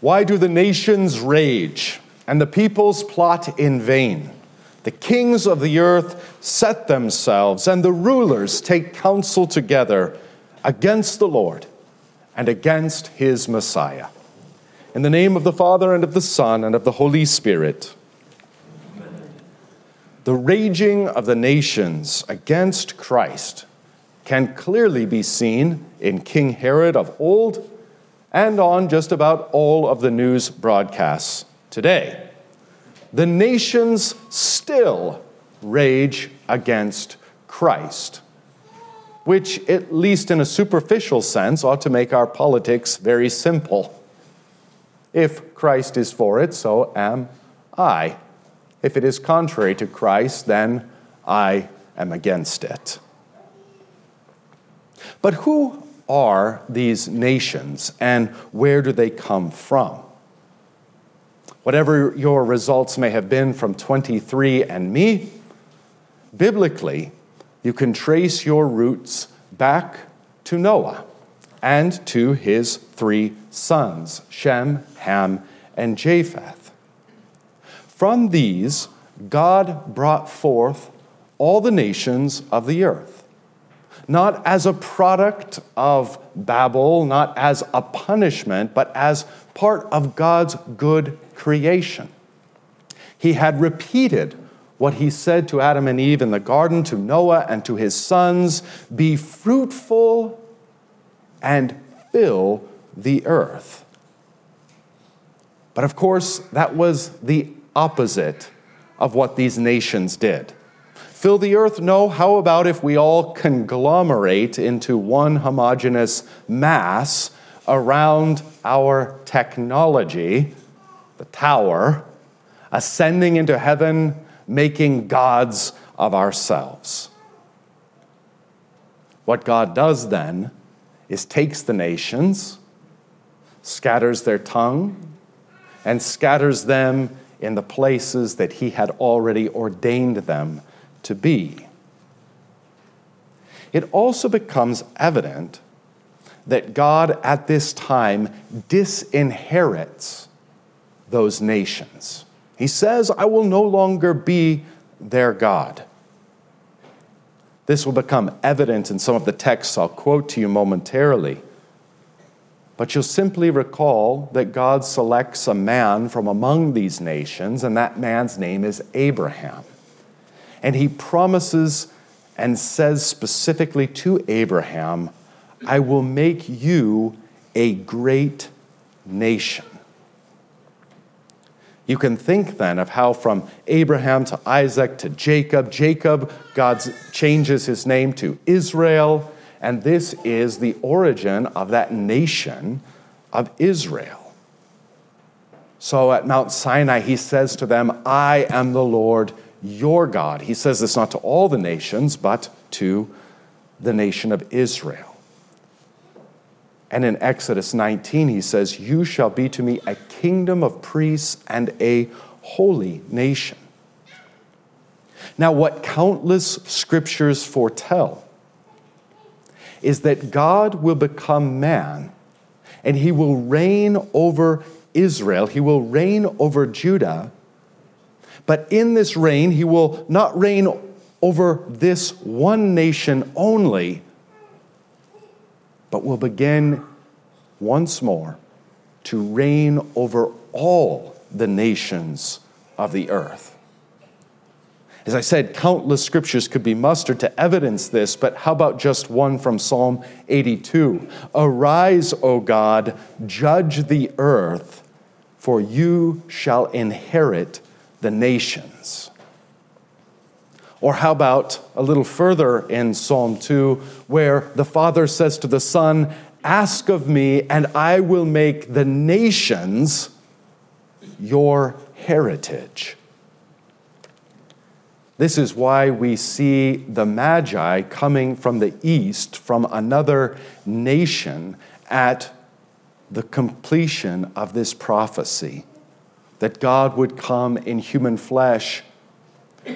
Why do the nations rage and the peoples plot in vain? The kings of the earth set themselves, and the rulers take counsel together against the Lord and against his Messiah. In the name of the Father, and of the Son, and of the Holy Spirit. The raging of the nations against Christ can clearly be seen in King Herod of old and on just about all of the news broadcasts today. The nations still rage against Christ, which, at least in a superficial sense, ought to make our politics very simple. If Christ is for it, so am I. If it is contrary to Christ, then I am against it. But who are these nations and where do they come from? Whatever your results may have been from 23andMe, biblically, you can trace your roots back to Noah and to his three sons, Shem, Ham, and Japheth. From these, God brought forth all the nations of the earth not as a product of Babel, not as a punishment, but as part of God's good creation. He had repeated what he said to Adam and Eve in the garden, to Noah and to his sons be fruitful and fill the earth. But of course, that was the opposite of what these nations did. Fill the earth? No. How about if we all conglomerate into one homogeneous mass around our technology, the tower, ascending into heaven, making gods of ourselves? What God does then is takes the nations, scatters their tongue, and scatters them in the places that He had already ordained them to be. It also becomes evident that God at this time disinherits those nations. He says, I will no longer be their God. This will become evident in some of the texts I'll quote to you momentarily. But you'll simply recall that God selects a man from among these nations, and that man's name is Abraham. And he promises and says specifically to Abraham, I will make you a great nation. You can think then of how from Abraham to Isaac to Jacob, Jacob, God changes his name to Israel, and this is the origin of that nation of Israel. So at Mount Sinai, he says to them, I am the Lord your God. He says this not to all the nations, but to the nation of Israel. And in Exodus 19, he says, You shall be to me a kingdom of priests and a holy nation. Now, what countless scriptures foretell is that God will become man and he will reign over Israel, he will reign over Judah but in this reign, he will not reign over this one nation only, but will begin once more to reign over all the nations of the earth. As I said, countless scriptures could be mustered to evidence this, but how about just one from Psalm 82? Arise, O God, judge the earth, for you shall inherit the nations. Or how about a little further in Psalm 2, where the Father says to the Son, Ask of me, and I will make the nations your heritage. This is why we see the Magi coming from the east, from another nation, at the completion of this prophecy that God would come in human flesh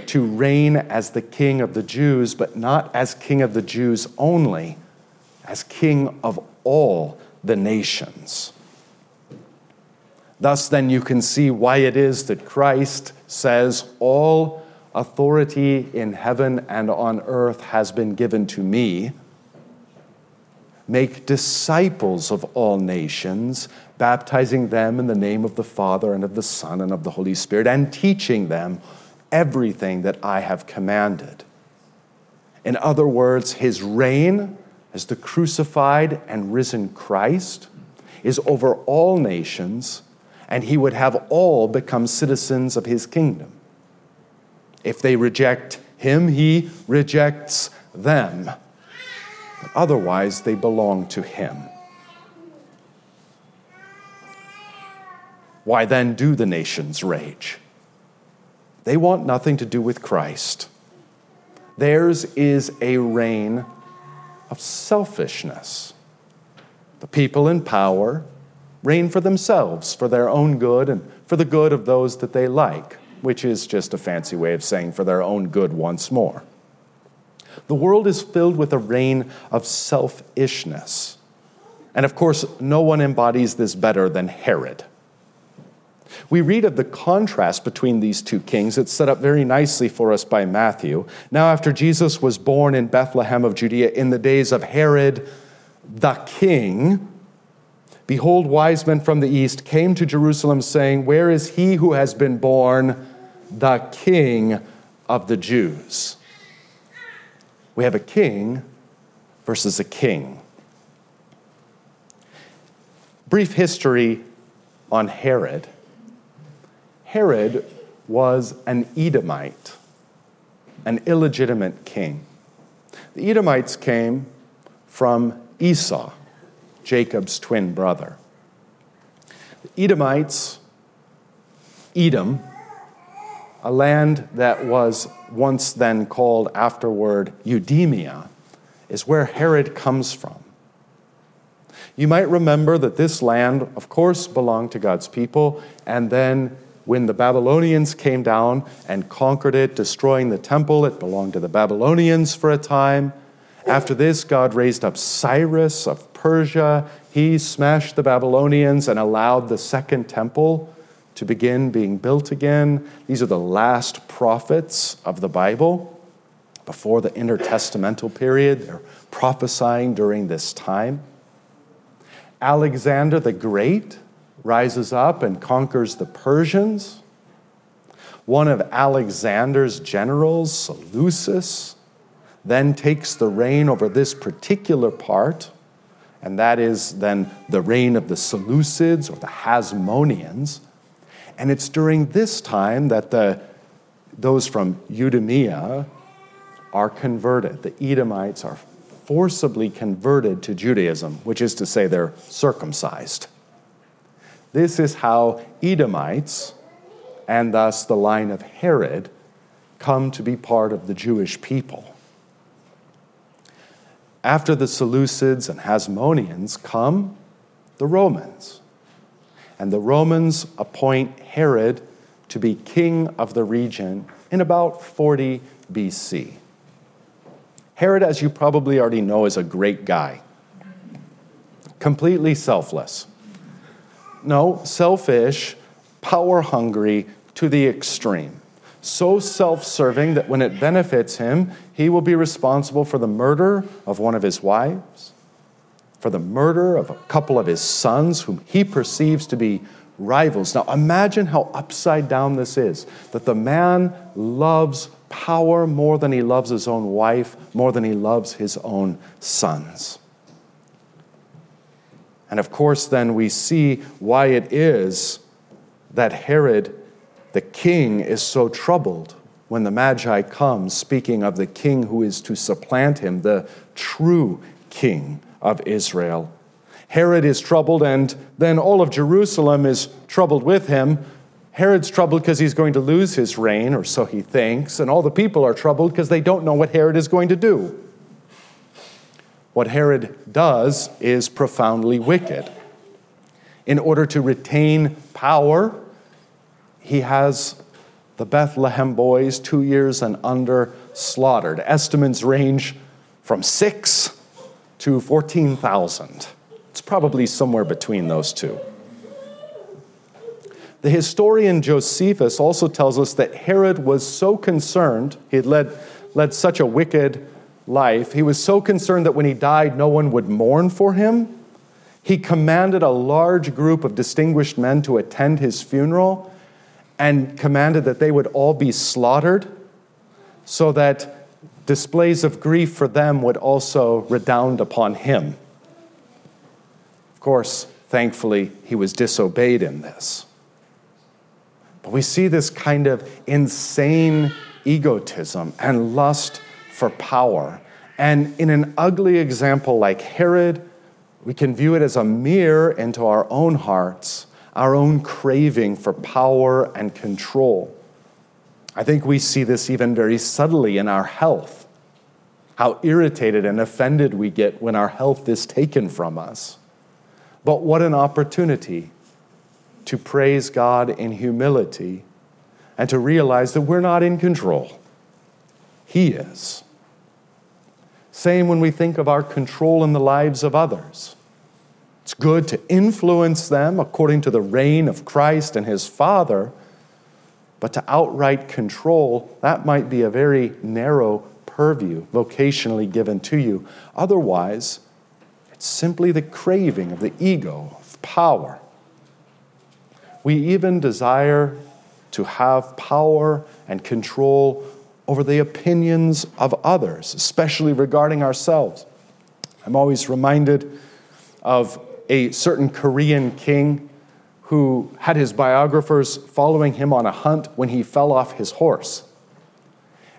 to reign as the king of the Jews, but not as king of the Jews only, as king of all the nations. Thus, then, you can see why it is that Christ says, All authority in heaven and on earth has been given to me. Make disciples of all nations, baptizing them in the name of the Father and of the Son and of the Holy Spirit, and teaching them everything that I have commanded. In other words, his reign as the crucified and risen Christ is over all nations, and he would have all become citizens of his kingdom. If they reject him, he rejects them. Otherwise, they belong to him. Why then do the nations rage? They want nothing to do with Christ. Theirs is a reign of selfishness. The people in power reign for themselves, for their own good, and for the good of those that they like, which is just a fancy way of saying for their own good once more. The world is filled with a reign of selfishness. And of course, no one embodies this better than Herod. We read of the contrast between these two kings. It's set up very nicely for us by Matthew. Now, after Jesus was born in Bethlehem of Judea in the days of Herod the king, behold, wise men from the east came to Jerusalem, saying, Where is he who has been born the king of the Jews? We have a king versus a king. Brief history on Herod. Herod was an Edomite, an illegitimate king. The Edomites came from Esau, Jacob's twin brother. The Edomites, Edom, a land that was once then called afterward Idumea, is where Herod comes from. You might remember that this land, of course, belonged to God's people, and then when the Babylonians came down and conquered it, destroying the temple, it belonged to the Babylonians for a time. After this, God raised up Cyrus of Persia. He smashed the Babylonians and allowed the second temple to begin being built again. These are the last prophets of the Bible before the intertestamental period. They're prophesying during this time. Alexander the Great rises up and conquers the Persians. One of Alexander's generals, Seleucus, then takes the reign over this particular part, and that is then the reign of the Seleucids or the Hasmoneans. And it's during this time that the, those from Idumea are converted. The Edomites are forcibly converted to Judaism, which is to say, they're circumcised. This is how Edomites, and thus the line of Herod, come to be part of the Jewish people. After the Seleucids and Hasmoneans come the Romans. And the Romans appoint Herod to be king of the region in about 40 BC. Herod, as you probably already know, is a great guy, completely selfless. No, selfish, power hungry to the extreme. So self serving that when it benefits him, he will be responsible for the murder of one of his wives, for the murder of a couple of his sons, whom he perceives to be rivals. Now imagine how upside down this is that the man loves power more than he loves his own wife, more than he loves his own sons. And of course, then we see why it is that Herod, the king, is so troubled when the Magi come, speaking of the king who is to supplant him, the true king of Israel. Herod is troubled, and then all of Jerusalem is troubled with him. Herod's troubled because he's going to lose his reign, or so he thinks, and all the people are troubled because they don't know what Herod is going to do. What Herod does is profoundly wicked. In order to retain power, he has the Bethlehem boys, two years and under, slaughtered. Estimates range from six to 14,000. It's probably somewhere between those two. The historian Josephus also tells us that Herod was so concerned, he had led, led such a wicked life, he was so concerned that when he died, no one would mourn for him. He commanded a large group of distinguished men to attend his funeral and commanded that they would all be slaughtered so that displays of grief for them would also redound upon him. Of course, thankfully, he was disobeyed in this. But we see this kind of insane egotism and lust for power. And in an ugly example like Herod, we can view it as a mirror into our own hearts, our own craving for power and control. I think we see this even very subtly in our health. How irritated and offended we get when our health is taken from us. But what an opportunity to praise God in humility and to realize that we're not in control. He is. Same when we think of our control in the lives of others. It's good to influence them according to the reign of Christ and his Father, but to outright control, that might be a very narrow purview vocationally given to you. Otherwise, it's simply the craving of the ego of power we even desire to have power and control over the opinions of others, especially regarding ourselves. I'm always reminded of a certain Korean king who had his biographers following him on a hunt when he fell off his horse.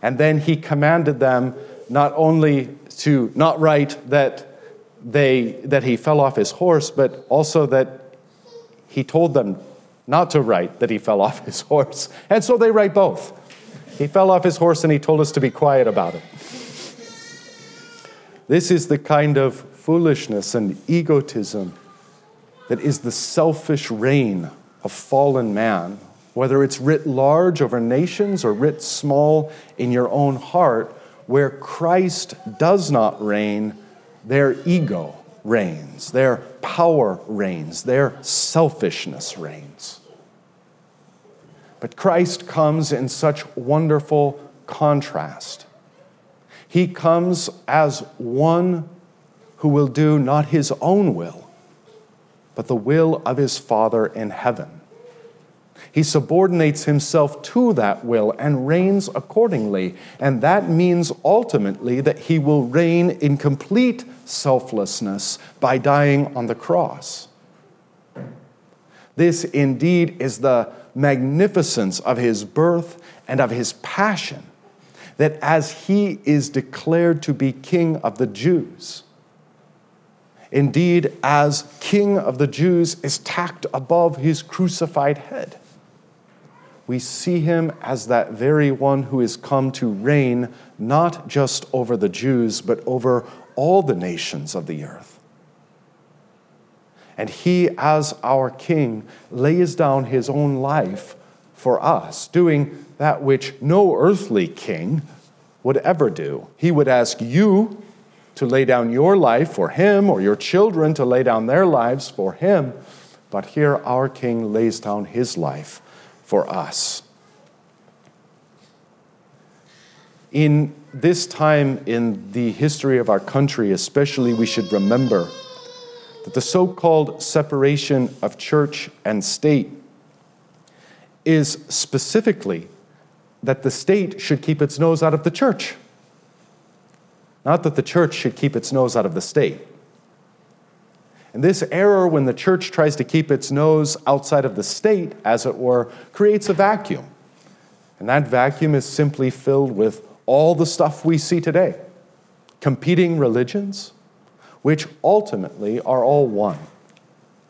And then he commanded them not only to not write that, they, that he fell off his horse, but also that he told them not to write that he fell off his horse. And so they write both. He fell off his horse and he told us to be quiet about it. This is the kind of foolishness and egotism that is the selfish reign of fallen man, whether it's writ large over nations or writ small in your own heart, where Christ does not reign, their ego reigns, their power reigns, their selfishness reigns. But Christ comes in such wonderful contrast. He comes as one who will do not his own will, but the will of his Father in heaven. He subordinates himself to that will and reigns accordingly. And that means ultimately that he will reign in complete selflessness by dying on the cross. This indeed is the magnificence of his birth and of his passion, that as he is declared to be king of the Jews, indeed, as king of the Jews is tacked above his crucified head, we see him as that very one who is come to reign not just over the Jews, but over all the nations of the earth. And he, as our king, lays down his own life for us, doing that which no earthly king would ever do. He would ask you to lay down your life for him, or your children to lay down their lives for him. But here, our king lays down his life for us. In this time in the history of our country, especially, we should remember that the so called separation of church and state is specifically that the state should keep its nose out of the church, not that the church should keep its nose out of the state. And this error, when the church tries to keep its nose outside of the state, as it were, creates a vacuum. And that vacuum is simply filled with all the stuff we see today competing religions, which ultimately are all one.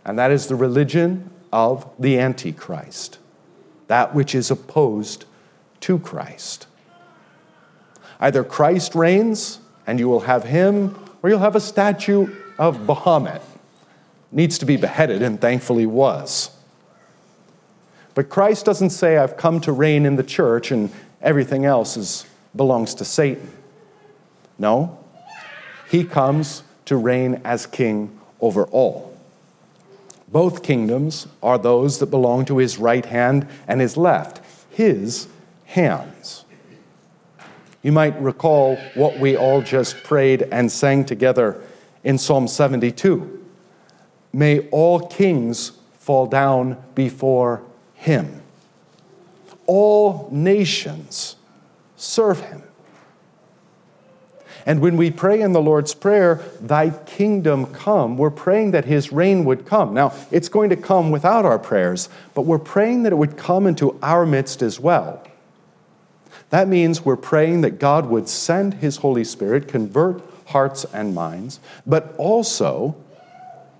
And that is the religion of the Antichrist, that which is opposed to Christ. Either Christ reigns and you will have him, or you'll have a statue of Baphomet needs to be beheaded, and thankfully was. But Christ doesn't say, I've come to reign in the church and everything else is, belongs to Satan. No, he comes to reign as king over all. Both kingdoms are those that belong to his right hand and his left, his hands. You might recall what we all just prayed and sang together in Psalm 72. May all kings fall down before him. All nations serve him. And when we pray in the Lord's Prayer, Thy kingdom come, we're praying that His reign would come. Now, it's going to come without our prayers, but we're praying that it would come into our midst as well. That means we're praying that God would send His Holy Spirit, convert hearts and minds, but also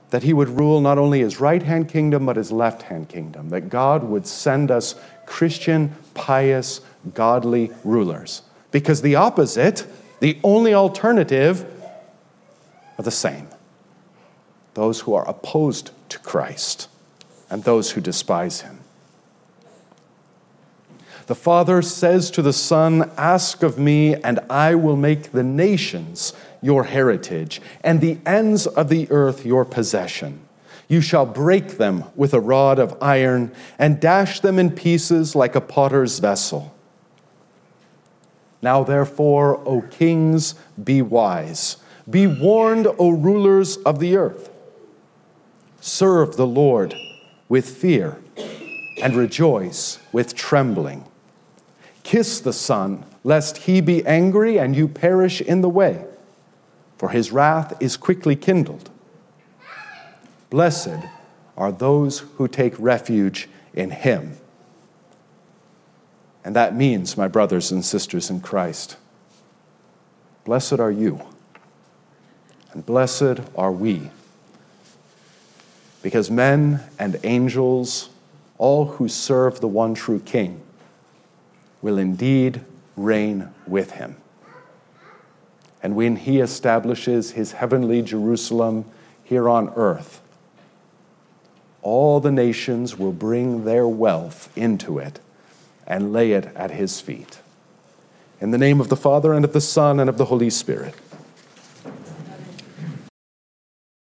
that He would rule not only His right hand kingdom, but His left hand kingdom, that God would send us Christian, pious, godly rulers. Because the opposite, the only alternative are the same those who are opposed to Christ and those who despise him. The Father says to the Son, Ask of me, and I will make the nations your heritage, and the ends of the earth your possession. You shall break them with a rod of iron, and dash them in pieces like a potter's vessel. Now, therefore, O kings, be wise. Be warned, O rulers of the earth. Serve the Lord with fear and rejoice with trembling. Kiss the Son, lest he be angry and you perish in the way, for his wrath is quickly kindled. Blessed are those who take refuge in him. And that means, my brothers and sisters in Christ, blessed are you, and blessed are we. Because men and angels, all who serve the one true King, will indeed reign with him. And when he establishes his heavenly Jerusalem here on earth, all the nations will bring their wealth into it and lay it at his feet. In the name of the Father, and of the Son, and of the Holy Spirit.